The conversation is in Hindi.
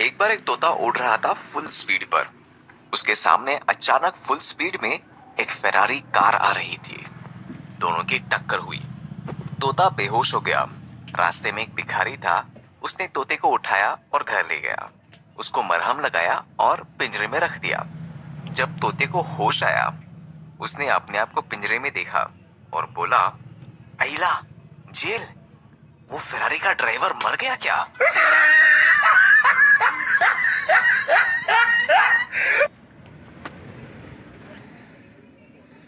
एक बार एक तोता उड़ रहा था फुल स्पीड पर। उसके सामने अचानक फुल स्पीड में एक फेरारी कार आ रही थी। दोनों की टक्कर हुई। तोता बेहोश हो गया। रास्ते में एक भिखारी था। उसने तोते को उठाया और घर ले गया। उसको मरहम लगाया और पिंजरे में रख दिया। जब तोते को होश आया, उसने अपने आप को पिंजरे में देखा और बोला अला जेल? वो फेरारी का ड्राइवर मर गया क्या?